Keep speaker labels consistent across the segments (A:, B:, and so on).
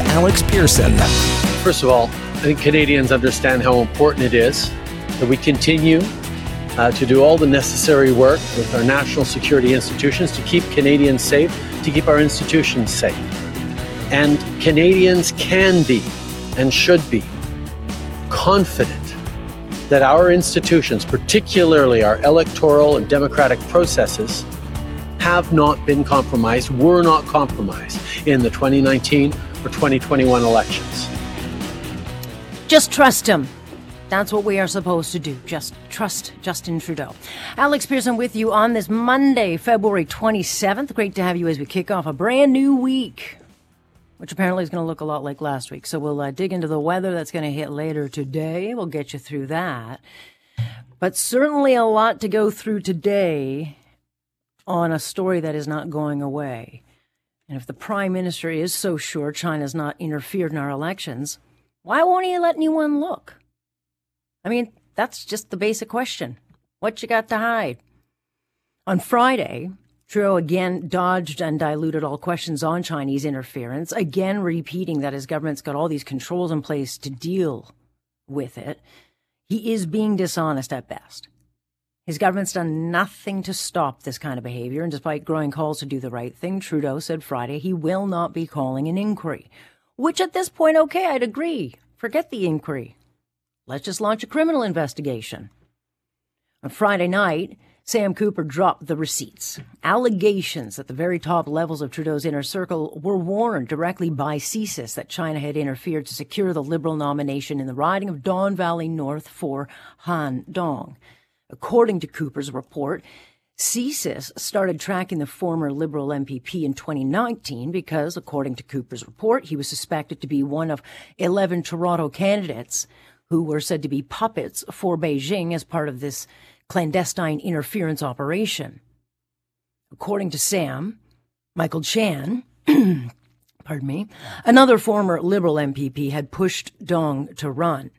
A: Alex Pearson.
B: First of all, I think Canadians understand how important it is that we continue uh, to do all the necessary work with our national security institutions to keep Canadians safe, to keep our institutions safe. And Canadians can be and should be confident that our institutions, particularly our electoral and democratic processes, have not been compromised, were not compromised in the 2019 or 2021 elections.
C: Just trust him. That's what we are supposed to do. Just trust Justin Trudeau. Alex Pearson with you on this Monday, February 27th. Great to have you as we kick off a brand new week, which apparently is going to look a lot like last week. So we'll uh, dig into the weather that's going to hit later today. We'll get you through that. But certainly a lot to go through today on a story that is not going away. And if the prime minister is so sure China's not interfered in our elections, why won't he let anyone look? I mean, that's just the basic question. What you got to hide? On Friday, Trudeau again dodged and diluted all questions on Chinese interference, again repeating that his government's got all these controls in place to deal with it. He is being dishonest at best. His government's done nothing to stop this kind of behavior, and despite growing calls to do the right thing, Trudeau said Friday he will not be calling an inquiry. Which at this point, okay, I'd agree. Forget the inquiry. Let's just launch a criminal investigation. On Friday night, Sam Cooper dropped the receipts. Allegations at the very top levels of Trudeau's inner circle were warned directly by CSIS that China had interfered to secure the Liberal nomination in the riding of Don Valley North for Han Dong. According to Cooper's report, CSIS started tracking the former Liberal MPP in 2019 because, according to Cooper's report, he was suspected to be one of 11 Toronto candidates who were said to be puppets for Beijing as part of this clandestine interference operation. According to Sam, Michael Chan, pardon me, another former Liberal MPP had pushed Dong to run.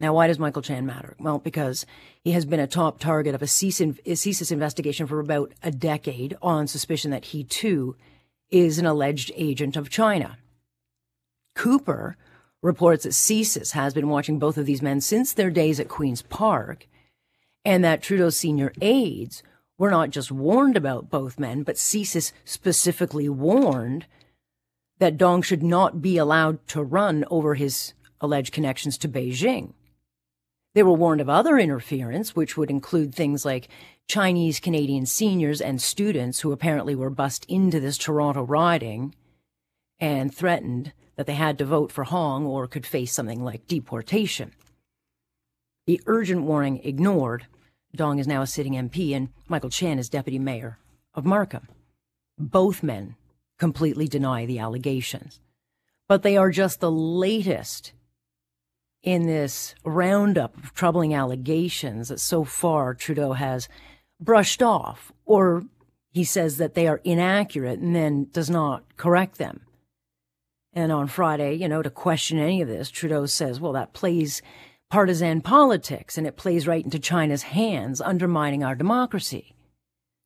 C: Now, why does Michael Chan matter? Well, because he has been a top target of a CSIS investigation for about a decade on suspicion that he too is an alleged agent of China. Cooper reports that CSIS has been watching both of these men since their days at Queen's Park, and that Trudeau's senior aides were not just warned about both men, but CSIS specifically warned that Dong should not be allowed to run over his alleged connections to Beijing. They were warned of other interference, which would include things like Chinese Canadian seniors and students who apparently were bussed into this Toronto riding and threatened that they had to vote for Hong or could face something like deportation. The urgent warning ignored, Dong is now a sitting MP and Michael Chan is deputy mayor of Markham. Both men completely deny the allegations, but they are just the latest in this roundup of troubling allegations that so far Trudeau has brushed off, or he says that they are inaccurate and then does not correct them. And on Friday, you know, to question any of this, Trudeau says, well, that plays partisan politics and it plays right into China's hands, undermining our democracy.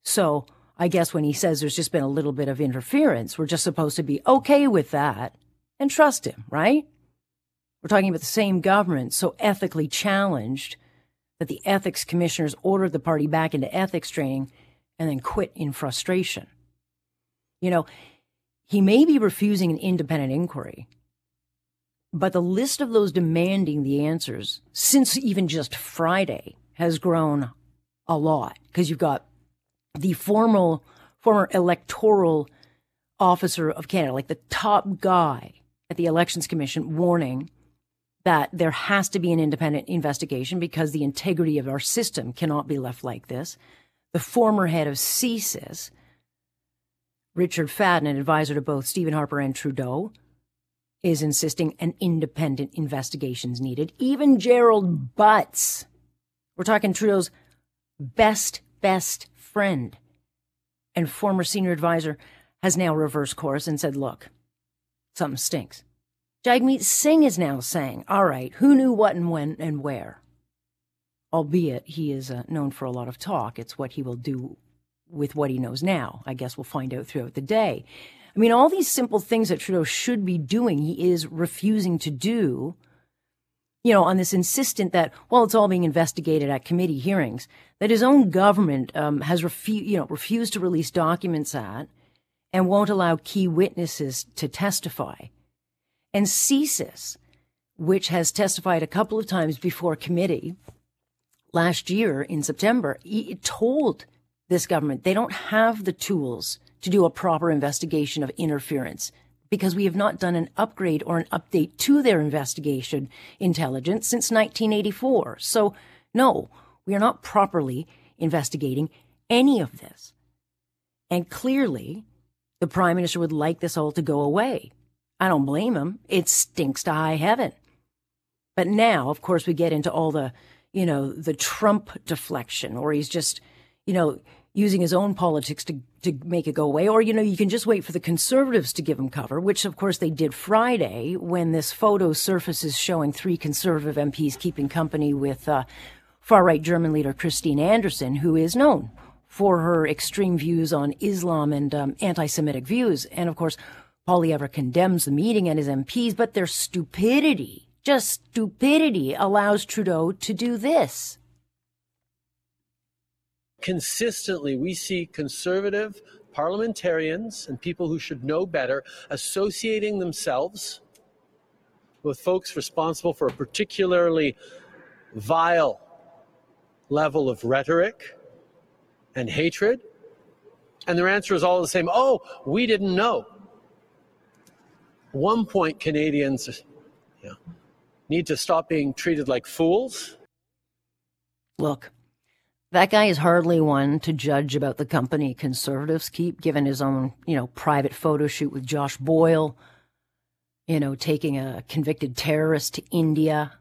C: So I guess when he says there's just been a little bit of interference, we're just supposed to be okay with that and trust him, right? We're talking about the same government, so ethically challenged that the ethics commissioners ordered the party back into ethics training and then quit in frustration. You know, he may be refusing an independent inquiry, but the list of those demanding the answers since even just Friday has grown a lot because you've got the formal, former electoral officer of Canada, like the top guy at the Elections Commission, warning that there has to be an independent investigation because the integrity of our system cannot be left like this. The former head of CSIS, Richard Fadden, an advisor to both Stephen Harper and Trudeau, is insisting an independent investigation is needed. Even Gerald Butts, we're talking Trudeau's best, best friend and former senior advisor, has now reversed course and said, look, something stinks. Jagmeet Singh is now saying, all right, who knew what and when and where? Albeit he is uh, known for a lot of talk, it's what he will do with what he knows now. I guess we'll find out throughout the day. I mean, all these simple things that Trudeau should be doing, he is refusing to do. You know, on this insistent that, well, it's all being investigated at committee hearings, that his own government um, has refu- you know, refused to release documents at and won't allow key witnesses to testify. And CSIS, which has testified a couple of times before committee last year in September, told this government they don't have the tools to do a proper investigation of interference because we have not done an upgrade or an update to their investigation intelligence since 1984. So, no, we are not properly investigating any of this. And clearly, the prime minister would like this all to go away. I don't blame him. It stinks to high heaven. But now, of course, we get into all the, you know, the Trump deflection, or he's just, you know, using his own politics to, to make it go away. Or, you know, you can just wait for the conservatives to give him cover, which of course they did Friday when this photo surfaces showing three conservative MPs keeping company with uh, far right German leader Christine Anderson, who is known for her extreme views on Islam and um, anti Semitic views. And of course, Poilievre condemns the meeting and his MPs, but their stupidity, just stupidity, allows Trudeau to do this
B: consistently we see conservative parliamentarians and people who should know better associating themselves with folks responsible for a particularly vile level of rhetoric and hatred. And their answer is all the same oh, we didn't know. One point, Canadians you know, need to stop being treated like fools.
C: Look, that guy is hardly one to judge about the company conservatives keep, given his own, you know, private photo shoot with Josh Boyle, you know, taking a convicted terrorist to India,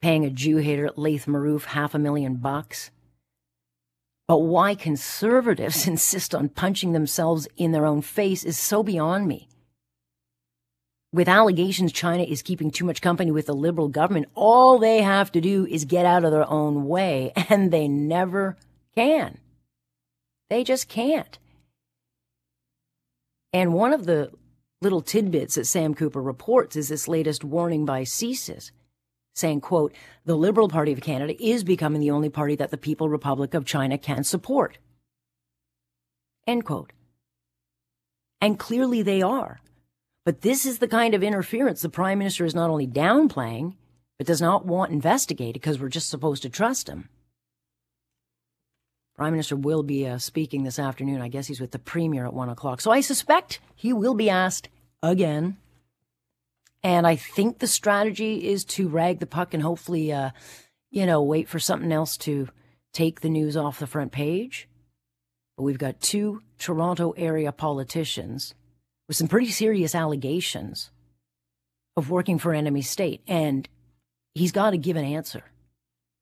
C: paying a Jew hater Laith Marouf half a million bucks. But why conservatives insist on punching themselves in their own face is so beyond me with allegations China is keeping too much company with the liberal government, all they have to do is get out of their own way, and they never can. They just can't. And one of the little tidbits that Sam Cooper reports is this latest warning by CSIS saying, quote, the Liberal Party of Canada is becoming the only party that the People Republic of China can support. End quote. And clearly they are. But this is the kind of interference the prime minister is not only downplaying, but does not want investigated because we're just supposed to trust him. Prime Minister will be uh, speaking this afternoon. I guess he's with the Premier at one o'clock. So I suspect he will be asked again. And I think the strategy is to rag the puck and hopefully, uh, you know, wait for something else to take the news off the front page. But we've got two Toronto area politicians with some pretty serious allegations of working for enemy state. And he's got to give an answer.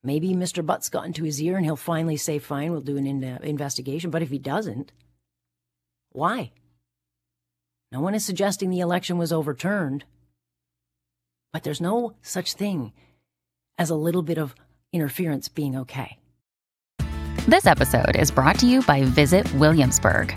C: Maybe Mr. Butts got into his ear and he'll finally say, fine, we'll do an in- investigation. But if he doesn't, why? No one is suggesting the election was overturned. But there's no such thing as a little bit of interference being okay.
D: This episode is brought to you by Visit Williamsburg.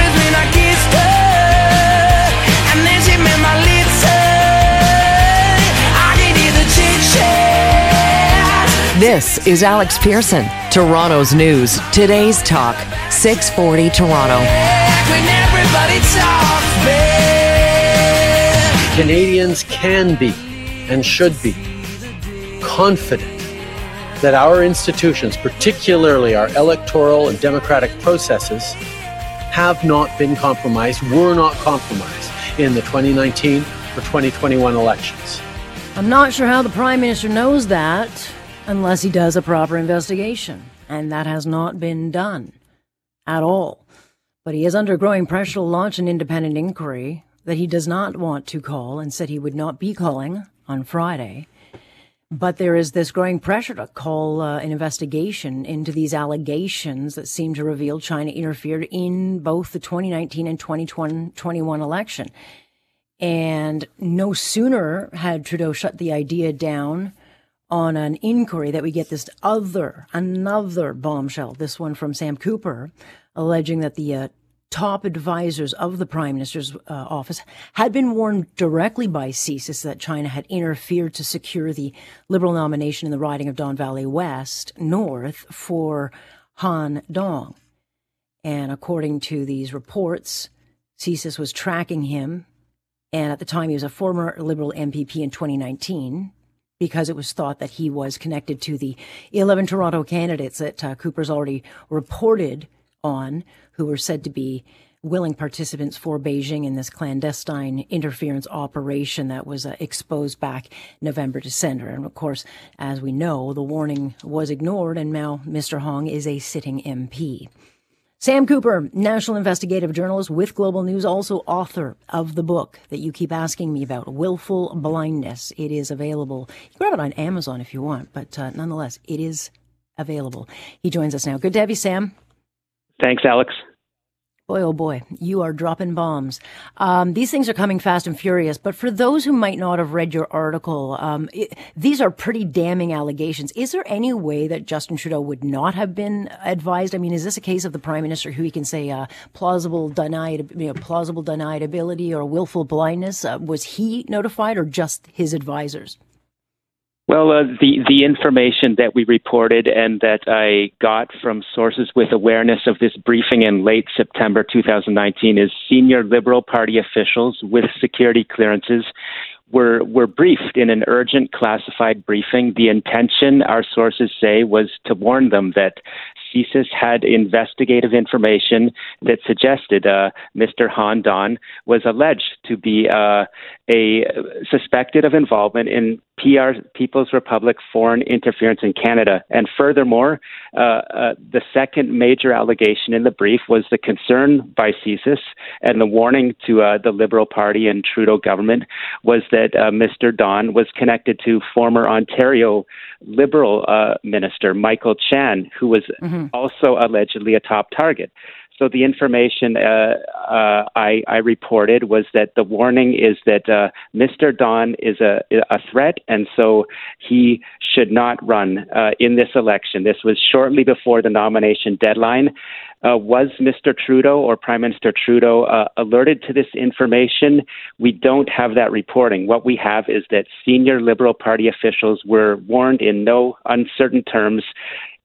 A: This is Alex Pearson, Toronto's News. Today's Talk, 640 Toronto.
B: Canadians can be and should be confident that our institutions, particularly our electoral and democratic processes, have not been compromised, were not compromised in the 2019 or 2021 elections.
C: I'm not sure how the Prime Minister knows that unless he does a proper investigation. And that has not been done at all. But he is under growing pressure to launch an independent inquiry that he does not want to call and said he would not be calling on Friday. But there is this growing pressure to call uh, an investigation into these allegations that seem to reveal China interfered in both the 2019 and 2021 election. And no sooner had Trudeau shut the idea down on an inquiry that we get this other, another bombshell, this one from Sam Cooper, alleging that the uh, top advisors of the prime minister's uh, office had been warned directly by CSIS that China had interfered to secure the liberal nomination in the riding of Don Valley West North for Han Dong. And according to these reports, CSIS was tracking him. And at the time, he was a former Liberal MPP in 2019 because it was thought that he was connected to the 11 Toronto candidates that uh, Cooper's already reported on who were said to be willing participants for Beijing in this clandestine interference operation that was uh, exposed back November, December. And of course, as we know, the warning was ignored, and now Mr. Hong is a sitting MP. Sam Cooper, national investigative journalist with Global News, also author of the book that you keep asking me about, Willful Blindness. It is available. You can grab it on Amazon if you want, but uh, nonetheless, it is available. He joins us now. Good to have you, Sam.
E: Thanks, Alex.
C: Boy, oh boy, you are dropping bombs. Um, these things are coming fast and furious. But for those who might not have read your article, um, it, these are pretty damning allegations. Is there any way that Justin Trudeau would not have been advised? I mean, is this a case of the prime minister who he can say uh, plausible denied, you know, plausible denied ability or willful blindness? Uh, was he notified, or just his advisors?
E: Well, uh, the the information that we reported and that I got from sources with awareness of this briefing in late September 2019 is senior Liberal Party officials with security clearances were were briefed in an urgent classified briefing. The intention, our sources say, was to warn them that CSIS had investigative information that suggested uh, Mr. Han Dong was alleged to be uh, a suspected of involvement in PR People's Republic foreign interference in Canada. And furthermore, uh, uh, the second major allegation in the brief was the concern by CSIS and the warning to uh, the Liberal Party and Trudeau government was that uh, Mr. Dong was connected to former Ontario Liberal uh, minister Michael Chan, who was mm-hmm. also allegedly a top target. So the information uh, uh, I, I, reported was that the warning is that uh, Mr. Dong is a, a threat, and so he should not run uh, in this election. This was shortly before the nomination deadline. Uh, was Mr. Trudeau or Prime Minister Trudeau uh, alerted to this information? We don't have that reporting. What we have is that senior Liberal Party officials were warned in no uncertain terms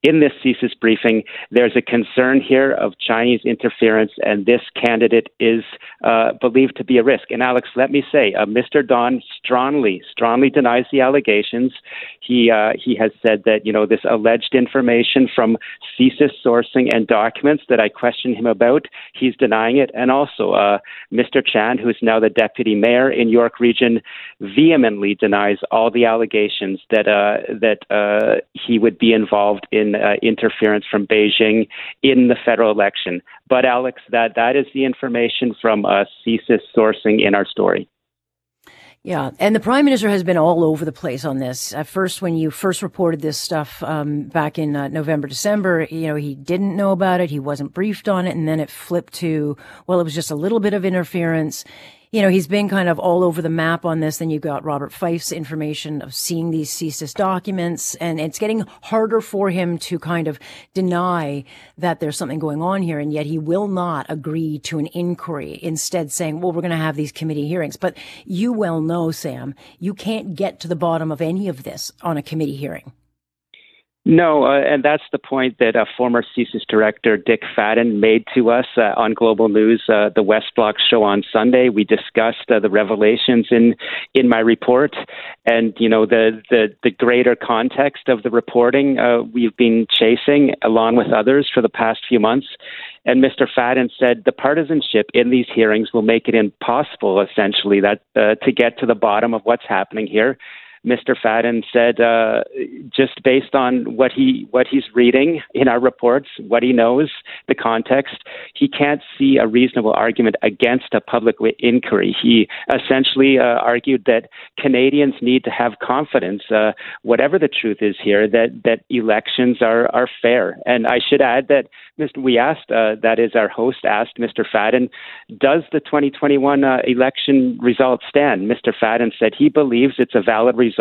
E: in this CSIS briefing, there's a concern here of Chinese interference, and this candidate is uh, believed to be a risk. And Alex, let me say, uh, Mr. Dong strongly, strongly denies the allegations. He uh, he has said that you know this alleged information from CSIS sourcing and documents that I questioned him about, he's denying it. And also, uh, Mr. Chan, who is now the deputy mayor in York Region, vehemently denies all the allegations that uh, that uh, he would be involved in in uh, interference from Beijing in the federal election. But Alex, that that is the information from uh, CSIS sourcing in our story.
C: Yeah, and the prime minister has been all over the place on this. At first, when you first reported this stuff um, back in uh, November, December, you know he didn't know about it, he wasn't briefed on it, and then it flipped to well, it was just a little bit of interference you know, he's been kind of all over the map on this. Then you've got Robert Fife's information of seeing these CSIS documents, and it's getting harder for him to kind of deny that there's something going on here, and yet he will not agree to an inquiry, instead saying, well, we're going to have these committee hearings. But you well know, Sam, you can't get to the bottom of any of this on a committee hearing.
E: No, uh, and that's the point that uh, former CSIS director Dick Fadden made to us uh, on Global News, uh, the West Block show on Sunday. We discussed uh, the revelations in in my report, and you know the the, the greater context of the reporting uh, we've been chasing along with others for the past few months. And Mr. Fadden said the partisanship in these hearings will make it impossible, essentially, that to get to the bottom of what's happening here Mr. Fadden said, uh, just based on what he what he's reading in our reports, what he knows, the context, he can't see a reasonable argument against a public inquiry. He essentially uh, argued that Canadians need to have confidence, uh, whatever the truth is here, that that elections are are fair. And I should add that Mr. We asked, uh, that is, our host asked Mr. Fadden, does the 2021 uh, election result stand? Mr. Fadden said he believes it's a valid result.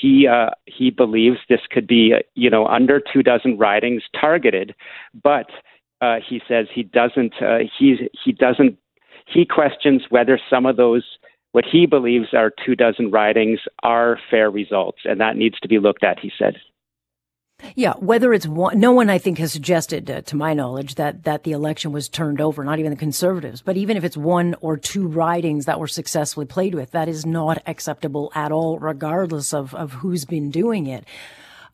E: He uh, he believes this could be, you know, under two dozen ridings targeted, but uh, he says he doesn't. Uh, he he doesn't. He questions whether some of those what he believes are two dozen ridings are fair results, and that needs to be looked at. He said.
C: Yeah, whether it's one, no one I think has suggested, uh, to my knowledge, that that the election was turned over. Not even the conservatives. But even if it's one or two ridings that were successfully played with, that is not acceptable at all, regardless of of who's been doing it.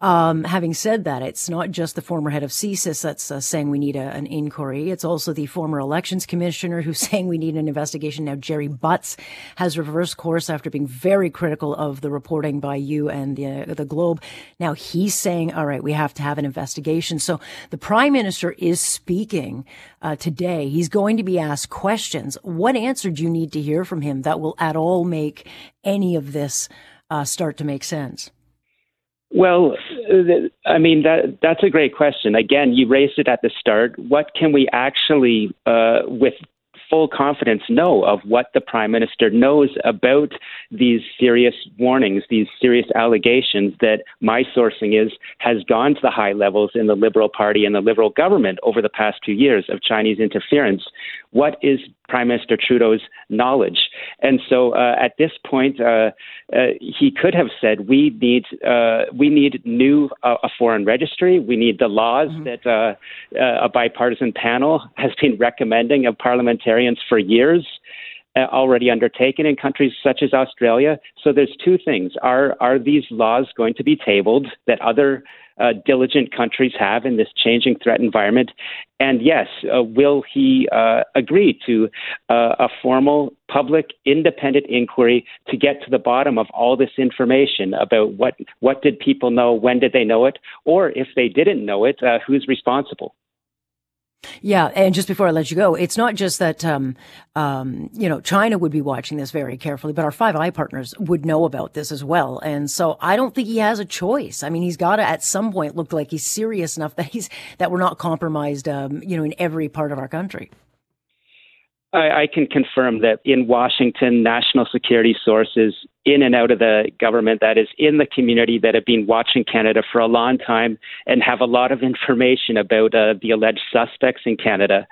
C: Um, having said that, it's not just the former head of CSIS that's uh, saying we need a, an inquiry. It's also the former elections commissioner who's saying we need an investigation. Now, Jerry Butts has reversed course after being very critical of the reporting by you and the, uh, the Globe. Now he's saying, all right, we have to have an investigation. So the prime minister is speaking uh, today. He's going to be asked questions. What answer do you need to hear from him that will at all make any of this uh, start to make sense?
E: Well, I mean that that's a great question. Again, you raised it at the start. What can we actually, uh, with full confidence know of what the prime minister knows about these serious warnings, these serious allegations that my sourcing is has gone to the high levels in the Liberal Party and the Liberal government over the past two years of Chinese interference. What is Prime Minister Trudeau's knowledge? And so, uh, at this point, uh, uh, he could have said, "We need uh, we need new uh, a foreign registry. We need the laws mm-hmm. that uh, a bipartisan panel has been recommending of parliamentarians for years." Uh, already undertaken in countries such as Australia. So there's two things: are are these laws going to be tabled that other uh, diligent countries have in this changing threat environment? And yes, uh, will he uh, agree to uh, a formal, public, independent inquiry to get to the bottom of all this information about what what did people know, when did they know it, or if they didn't know it, uh, who's responsible?
C: Yeah, and just before I let you go, it's not just that um, um, you know China would be watching this very carefully, but our Five Eye partners would know about this as well. And so I don't think he has a choice. I mean, he's got to at some point look like he's serious enough that he's that we're not compromised, um, you know, in every part of our country.
E: I, I can confirm that in Washington, national security sources in and out of the government that is in the community that have been watching Canada for a long time and have a lot of information about uh, the alleged suspects in Canada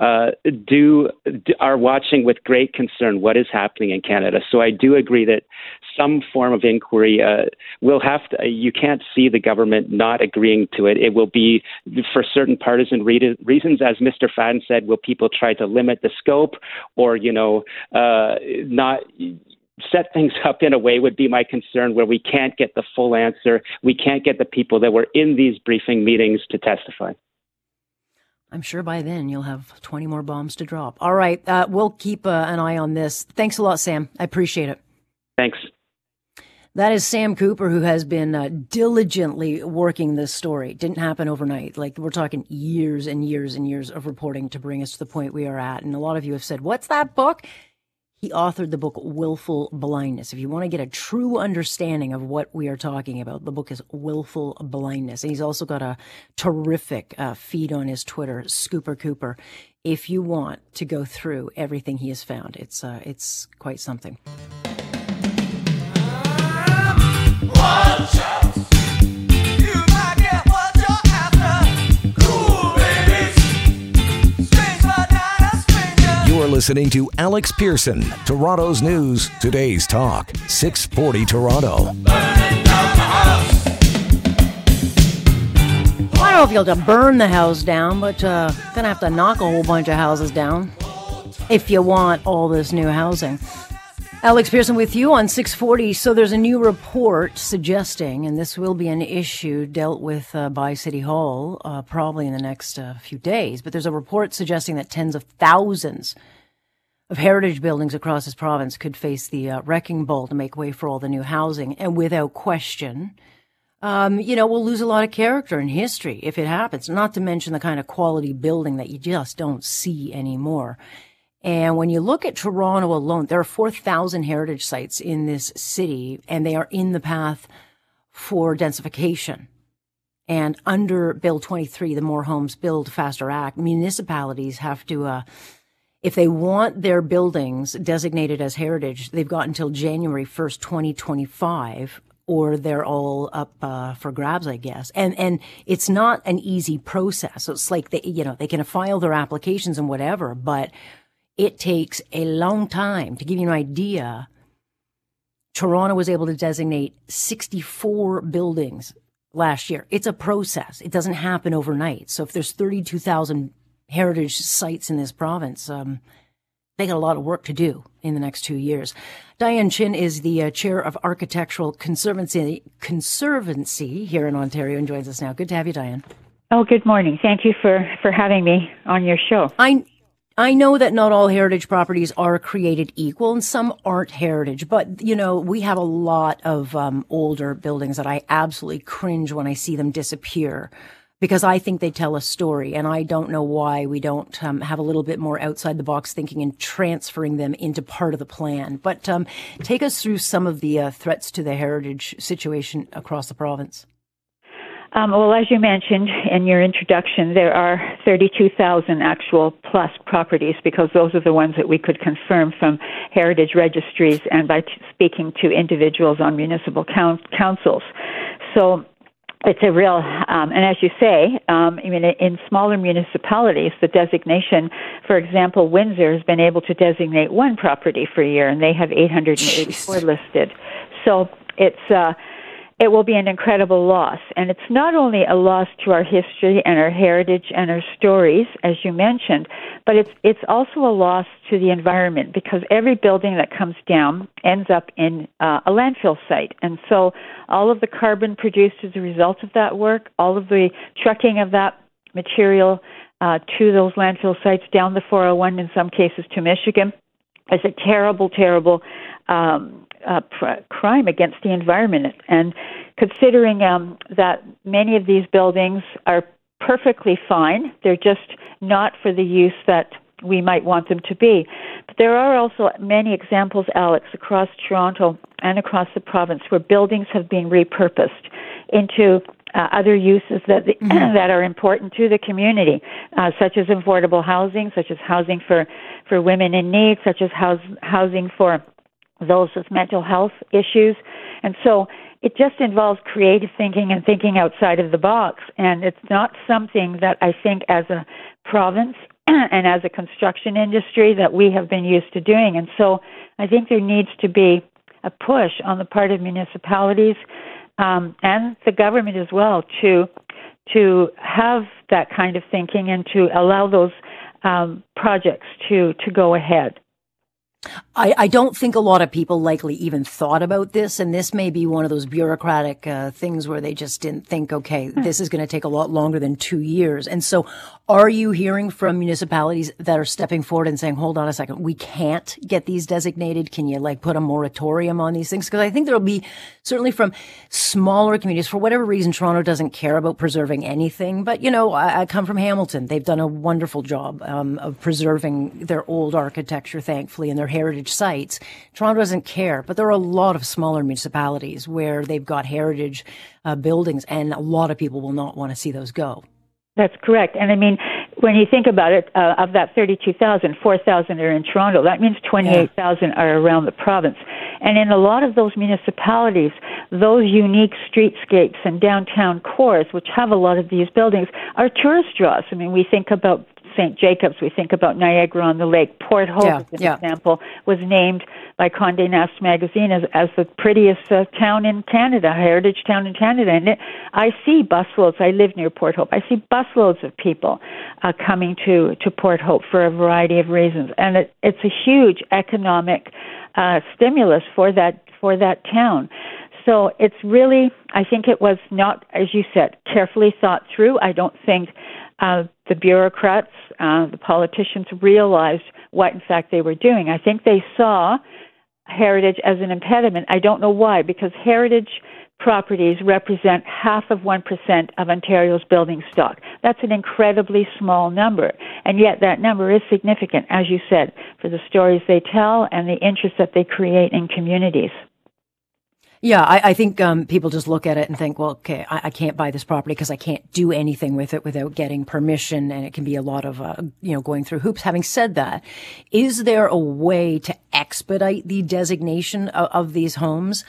E: uh, do, do, are watching with great concern what is happening in Canada. So I do agree that some form of inquiry uh, will have to. You can't see the government not agreeing to it. It will be for certain partisan re- reasons, as Mr. Fadden said. Will people try to limit the scope, or you know, uh, not? Set things up in a way would be my concern where we can't get the full answer. We can't get the people that were in these briefing meetings to testify.
C: I'm sure by then you'll have 20 more bombs to drop. All right. Uh, we'll keep uh, an eye on this. Thanks a lot, Sam. I appreciate it.
E: Thanks.
C: That is Sam Cooper, who has been uh, diligently working this story. Didn't happen overnight. Like we're talking years and years and years of reporting to bring us to the point we are at. And a lot of you have said, "What's that book?" He authored the book Willful Blindness. If you want to get a true understanding of what we are talking about, the book is Willful Blindness. And he's also got a terrific uh, feed on his Twitter, Scooper Cooper. If you want to go through everything he has found, it's uh, it's quite something.
F: You're listening to Alex Pearson, Toronto's News, Today's Talk, 640 Toronto. I
C: don't know if you'll have to burn the house down, but uh, gonna have to knock a whole bunch of houses down if you want all this new housing. Alex Pearson with you on 640. So there's a new report suggesting, and this will be an issue dealt with uh, by City Hall uh, probably in the next uh, few days, but there's a report suggesting that tens of thousands of heritage buildings across this province could face the uh, wrecking ball to make way for all the new housing. And without question, um, you know, we'll lose a lot of character and history if it happens, not to mention the kind of quality building that you just don't see anymore. And when you look at Toronto alone, there are 4,000 heritage sites in this city, and they are in the path for densification. And under Bill 23, the More Homes Built Faster Act, municipalities have to, uh, if they want their buildings designated as heritage, they've got until January 1st, 2025, or they're all up uh, for grabs, I guess. And and it's not an easy process. So it's like they, you know, they can file their applications and whatever, but it takes a long time. To give you an idea, Toronto was able to designate 64 buildings last year. It's a process. It doesn't happen overnight. So if there's 32,000 heritage sites in this province, um, they got a lot of work to do in the next two years. Diane Chin is the uh, chair of Architectural Conservancy, Conservancy here in Ontario and joins us now. Good to have you, Diane.
G: Oh, good morning. Thank you for, for having me on your show.
C: I I know that not all heritage properties are created equal and some aren't heritage, but you know, we have a lot of um, older buildings that I absolutely cringe when I see them disappear because I think they tell a story and I don't know why we don't um, have a little bit more outside the box thinking and transferring them into part of the plan. But um, take us through some of the uh, threats to the heritage situation across the province.
G: Um, well, as you mentioned in your introduction, there are 32,000 actual plus properties because those are the ones that we could confirm from heritage registries and by t- speaking to individuals on municipal count- councils. So it's a real, um, and as you say, um, I mean, in smaller municipalities, the designation, for example, Windsor has been able to designate one property for a year, and they have 884 Jeez. listed. So it's uh, it will be an incredible loss. And it's not only a loss to our history and our heritage and our stories, as you mentioned, but it's it's also a loss to the environment because every building that comes down ends up in uh, a landfill site. And so all of the carbon produced as a result of that work, all of the trucking of that material uh, to those landfill sites down the 401 in some cases to Michigan is a terrible, terrible um, uh, pr- crime against the environment. And considering um, that many of these buildings are perfectly fine, they're just not for the use that we might want them to be. But there are also many examples, Alex, across Toronto and across the province where buildings have been repurposed into uh, other uses that the, mm-hmm. that are important to the community, uh, such as affordable housing, such as housing for for women in need, such as house, housing for those with mental health issues. And so it just involves creative thinking and thinking outside of the box. And it's not something that I think as a province and as a construction industry that we have been used to doing. And so I think there needs to be a push on the part of municipalities um, and the government as well to to have that kind of thinking and to allow those um, projects to to go ahead.
C: I, I, don't think a lot of people likely even thought about this, and this may be one of those bureaucratic uh, things where they just didn't think, okay, hmm. this is going to take a lot longer than two years. And so, are you hearing from municipalities that are stepping forward and saying, hold on a second, we can't get these designated? Can you like put a moratorium on these things? Because I think there'll be certainly from smaller communities, for whatever reason, Toronto doesn't care about preserving anything. But, you know, I, I come from Hamilton. They've done a wonderful job um, of preserving their old architecture, thankfully, and their heritage sites. Toronto doesn't care, but there are a lot of smaller municipalities where they've got heritage uh, buildings, and a lot of people will not want to see those go.
G: That's correct. And I mean, when you think about it, uh, of that 32,000, 4,000 are in Toronto. That means 28,000 yeah. are around the province. And in a lot of those municipalities, those unique streetscapes and downtown cores, which have a lot of these buildings, are tourist draws. I mean, we think about St. Jacobs, we think about Niagara on the Lake. Port Hope, yeah, as an yeah. example, was named by Condé Nast magazine as, as the prettiest uh, town in Canada, heritage town in Canada. And it, I see busloads. I live near Port Hope. I see busloads of people uh, coming to to Port Hope for a variety of reasons, and it, it's a huge economic uh, stimulus for that for that town. So it's really, I think it was not, as you said, carefully thought through. I don't think the bureaucrats, uh, the politicians realized what, in fact, they were doing. I think they saw heritage as an impediment. I don't know why, because heritage properties represent half of 1% of Ontario's building stock. That's an incredibly small number. And yet that number is significant, as you said, for the stories they tell and the interest that they create in communities.
C: Yeah, I, I think um, people just look at it and think, well, okay, I, I can't buy this property because I can't do anything with it without getting permission, and it can be a lot of, uh, you know, going through hoops. Having said that, is there a way to expedite the designation of, of these homes?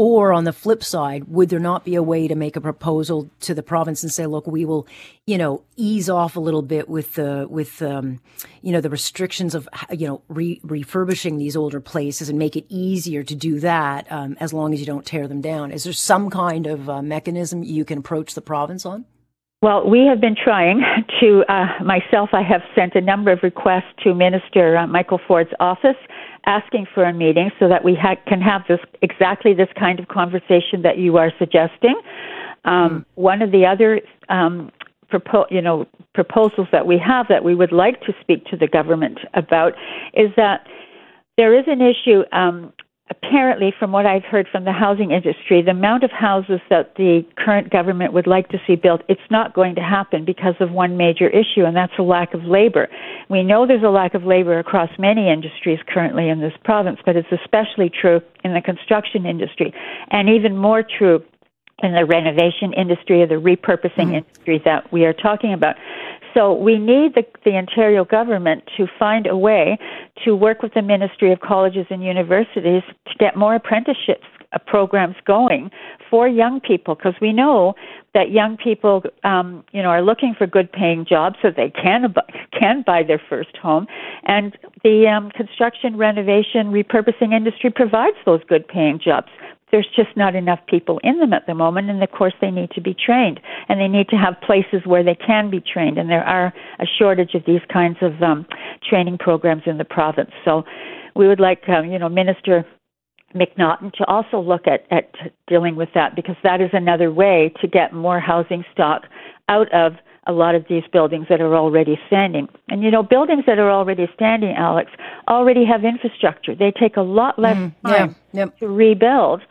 C: Or on the flip side, would there not be a way to make a proposal to the province and say, look, we will, you know, ease off a little bit with the, with, um, you know, the restrictions of, you know, re- refurbishing these older places and make it easier to do that um, as long as you don't tear them down? Is there some kind of uh, mechanism you can approach the province on?
G: Well, we have been trying to, uh, myself, I have sent a number of requests to Minister uh, Michael Ford's office asking for a meeting so that we ha- can have this exactly this kind of conversation that you are suggesting. Um, mm. One of the other um, propo- you know proposals that we have that we would like to speak to the government about is that there is an issue um, apparently, from what I've heard from the housing industry, the amount of houses that the current government would like to see built, it's not going to happen because of one major issue, and that's a lack of labor. We know there's a lack of labor across many industries currently in this province, but it's especially true in the construction industry, and even more true in the renovation industry or the repurposing mm-hmm. industry that we are talking about. So we need the, the Ontario government to find a way to work with the Ministry of Colleges and Universities to get more apprenticeships uh, programs going for young people because we know that young people um, you know are looking for good paying jobs so they can can buy their first home. And the um, construction renovation repurposing industry provides those good paying jobs there's just not enough people in them at the moment, and of course they need to be trained, and they need to have places where they can be trained, and there are a shortage of these kinds of um, training programs in the province. So, we would like, um, you know, Minister McNaughton to also look at, at dealing with that because that is another way to get more housing stock out of a lot of these buildings that are already standing. And you know, buildings that are already standing, Alex, already have infrastructure. They take a lot less mm, time yeah, yep. to rebuild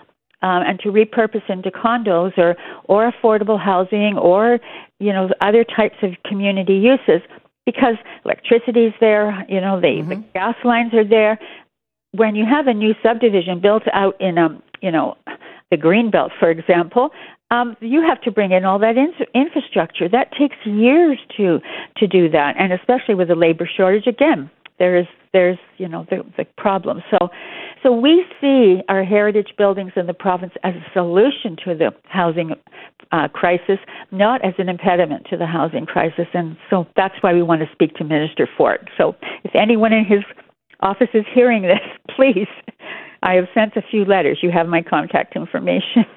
G: um, and to repurpose into condos or or affordable housing or you know other types of community uses because electricity is there, you know the, mm-hmm. the gas lines are there. When you have a new subdivision built out in a you know the green belt, for example, um, you have to bring in all that in- infrastructure. That takes years to to do that, and especially with the labor shortage. Again, there is there's you know the the problem. So so we see our heritage buildings in the province as a solution to the housing uh, crisis, not as an impediment to the housing crisis. And so that's why we want to speak to Minister Ford. So if anyone in his office is hearing this, please, I have sent a few letters. You have my contact information.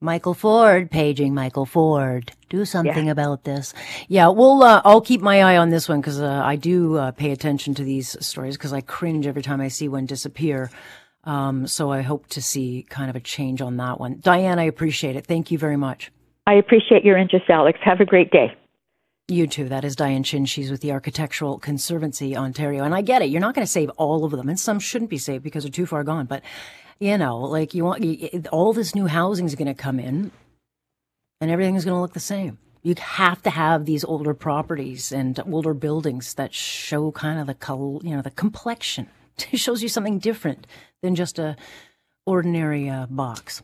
C: Michael Ford, paging Michael Ford. Do something yeah. about this. Yeah, well, uh, I'll keep my eye on this one because uh, I do uh, pay attention to these stories because I cringe every time I see one disappear. Um, so I hope to see kind of a change on that one. Diane, I appreciate it. Thank you very much.
G: I appreciate your interest, Alex. Have a great day.
C: You too. That is Diane Chin. She's with the Architectural Conservancy Ontario. And I get it. You're not going to save all of them, and some shouldn't be saved because they're too far gone. But you know, like you want all this new housing is going to come in, and everything is going to look the same. You have to have these older properties and older buildings that show kind of the color, you know, the complexion. It shows you something different than just a ordinary uh, box.